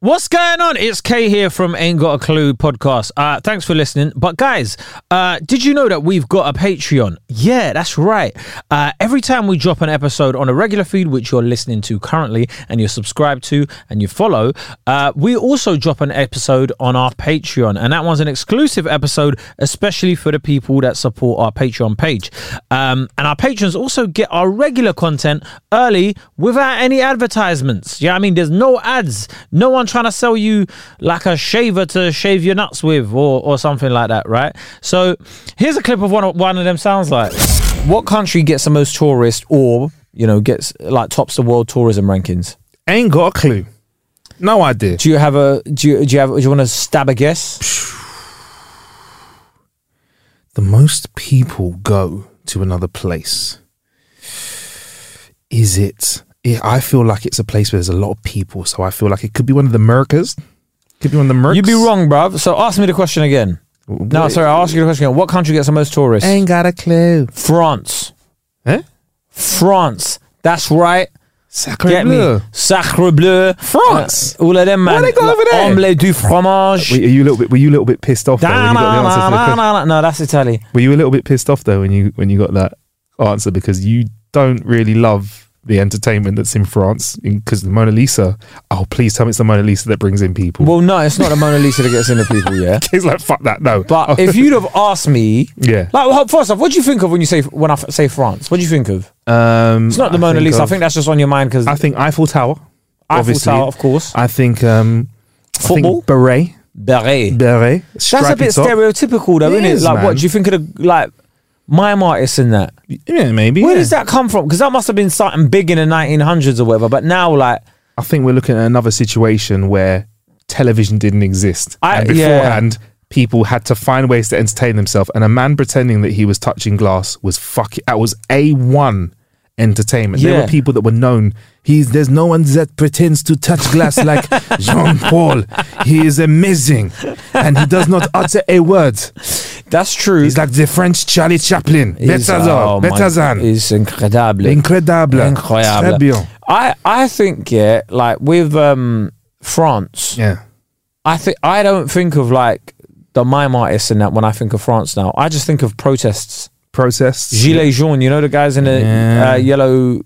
What's going on? It's Kay here from Ain't Got a Clue podcast. Uh, thanks for listening. But guys, uh, did you know that we've got a Patreon? Yeah, that's right. Uh, every time we drop an episode on a regular feed, which you're listening to currently and you're subscribed to and you follow, uh, we also drop an episode on our Patreon. And that one's an exclusive episode, especially for the people that support our Patreon page. Um, and our patrons also get our regular content early without any advertisements. Yeah, I mean, there's no ads. No one trying to sell you like a shaver to shave your nuts with or, or something like that, right? So here's a clip of one of, one of them sounds like. What country gets the most tourists or, you know, gets like tops the world tourism rankings? Ain't got a clue. No idea. Do you have a do you do you have do you want to stab a guess? The most people go to another place. Is it? Yeah, I feel like it's a place where there's a lot of people, so I feel like it could be one of the Americas. Could be one of the Mercs. You'd be wrong, bruv. So ask me the question again. No, sorry, I'll ask you the question again. What country gets the most tourists? Ain't got a clue. France. Eh? France. That's right. Sacre Get bleu. me. Sacre bleu. France. Uh, all of them, man. Why they go over there? Omelette du fromage. Wait, are you a little bit? Were you a little bit pissed off? Though, when you got the answer to the question? No, that's Italy. Were you a little bit pissed off though when you when you got that answer because you don't really love the entertainment that's in France because the Mona Lisa. Oh, please tell me it's the Mona Lisa that brings in people. Well, no, it's not the Mona Lisa that gets in the people, yeah. it's like fuck that. No, But if you'd have asked me, yeah, like, well, first off, what do you think of when you say when I f- say France? What do you think of? um, It's not the Mona Lisa. I think that's just on your mind because I think Eiffel Tower. Eiffel obviously. Tower, of course. I think um, I think Football? beret, Beret. beret. That's a bit top. stereotypical, though, It isn't it? is, Like, what do you think of the like mime artists in that? Yeah, maybe. Where yeah. does that come from? Because that must have been something big in the 1900s or whatever. But now, like, I think we're looking at another situation where television didn't exist. I- and yeah. beforehand, people had to find ways to entertain themselves. And a man pretending that he was touching glass was fucking, that was A1 entertainment. There were people that were known. He's, there's no one that pretends to touch glass like Jean Paul. He is amazing. And he does not utter a word. That's true. He's like the French Charlie Chaplin. He's- Better than. better than. It's incredible. Incredible. Bien. I, I think, yeah, like with um, France, Yeah. I think I don't think of like the mime artists in that when I think of France now. I just think of protests. Protests. Gilets jaunes, you know the guys in the Yeah. uh, yellow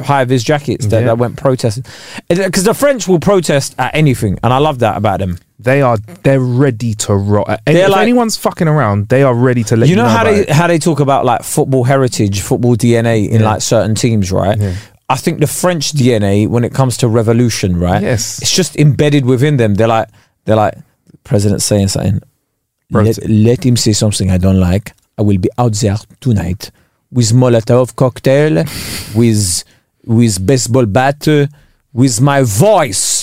high vis jackets that, Yeah. that went protesting. Because the French will protest at anything, and I love that about them. They are they're ready to rock. They're if like- anyone's fucking around, they are ready to let you you, know, how they it. how they talk about like football heritage, football DNA in Yeah. like certain teams, right? Yeah. I think the French DNA when it comes to revolution, right? Yes. it's just embedded within them. They're like they're like president saying something. Let, let him say something I don't like. I will be out there tonight with Molotov cocktail, with with baseball bat, uh, with my voice.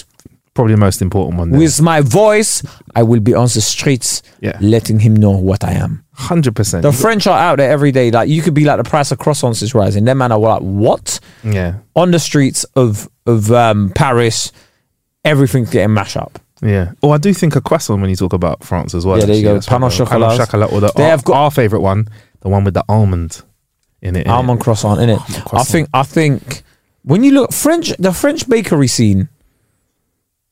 Probably the most important one. With my voice, I will be on the streets, Yeah. letting him know what I am. hundred percent. The French are out there every day. Like you could be like the price of croissants is rising. Them man are like what Yeah, on the streets of of um, Paris. Everything's getting mashed up. yeah. Oh, I do think a croissant when you talk about France as well. Yeah, there you actually. go. Pain au chocolat. chocolat, or the They our, have got- our favorite one, the one with the almond in it. innit? Almond croissant in it. I think. I think when you look French, the French bakery scene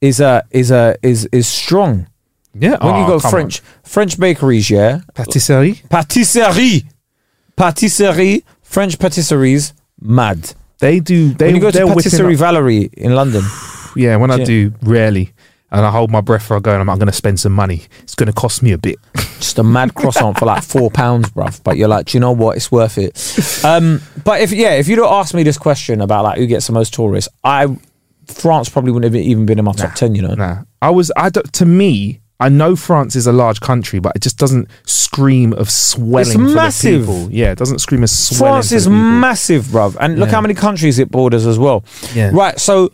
is a is a is is strong. Yeah, When you oh, go come French French bakeries, yeah, patisserie. patisserie, patisserie, French patisseries, mad. They do. They when you go to Patisserie Valerie in London, Yeah, when I Yeah. do, rarely. And I hold my breath for I go and I'm, I'm going to spend some money. It's going to cost me a bit. just a mad croissant for like four pounds, bruv. But you're like, do you know what? It's worth it. Um, but if yeah, if you don't ask me this question about like who gets the most tourists, I France probably wouldn't have even been in my top ten. You know, Nah, I was. I don't, to me, I know France is a large country, but it just doesn't scream of swelling. It's massive. people. Yeah, it doesn't scream of swelling. France is massive, bruv. And look Yeah. how many countries it borders as well. Yeah. Right. So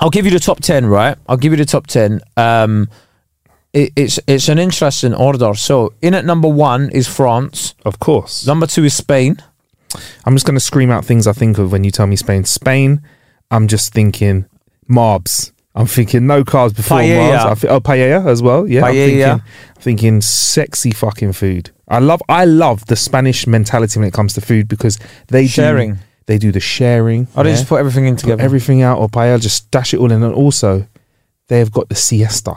I'll give you the top ten. Right. I'll give you the top ten. Um, it, it's it's an interesting order. So in at number one is France. Of course. Number two is Spain. I'm just going to scream out things I think of when you tell me Spain. Spain, I'm just thinking Marbs. I'm thinking no cars before Paella. Marbs. I thi- oh, paella as well. Yeah. I'm Paella. thinking, I'm thinking sexy fucking food. I love I love the Spanish mentality when it comes to food because they Sharing. do they do the sharing. Oh, they yeah? just put everything in Put together. everything out or paella, just dash it all in. And also, they've got the siesta.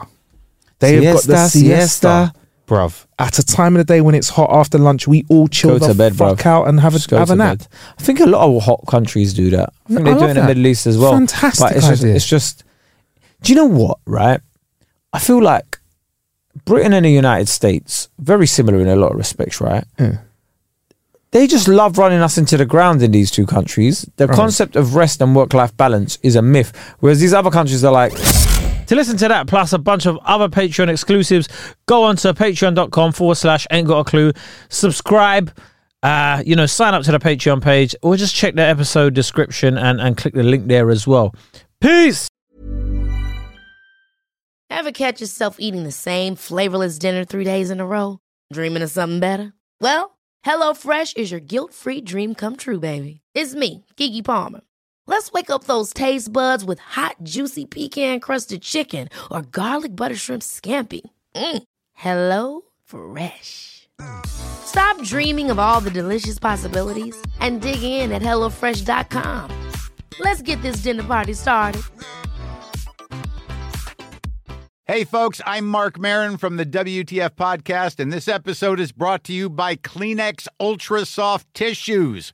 They've got the Siesta, siesta, siesta. Bruv. At a time of the day when it's hot after lunch, we all chill Go the to bed, fuck bruv. out and have a have a nap. bed. I think a lot of hot countries do that. I think I they do love it in the that. Middle East as well. Fantastic But it's just, idea. it's just, do you know what, right? I feel like Britain and the United States, very similar in a lot of respects, right? Yeah. They just love running us into the ground in these two countries. The Right. concept of rest and work life balance is a myth. Whereas these other countries are like, to listen to that, plus a bunch of other Patreon exclusives, go on to patreon.com forward slash ain't got a clue. Subscribe, uh, you know, sign up to the Patreon page, or just check the episode description and, and click the link there as well. Peace. Ever catch yourself eating the same flavorless dinner three days in a row? Dreaming of something better? Well, HelloFresh is your guilt free dream come true, baby. It's me, Keke Palmer. Let's wake up those taste buds with hot, juicy pecan crusted chicken or garlic butter shrimp scampi. Mm. Hello Fresh. Stop dreaming of all the delicious possibilities and dig in at HelloFresh.com. Let's get this dinner party started. Hey, folks, I'm Marc Maron from the WTF Podcast, and this episode is brought to you by Kleenex Ultra Soft Tissues,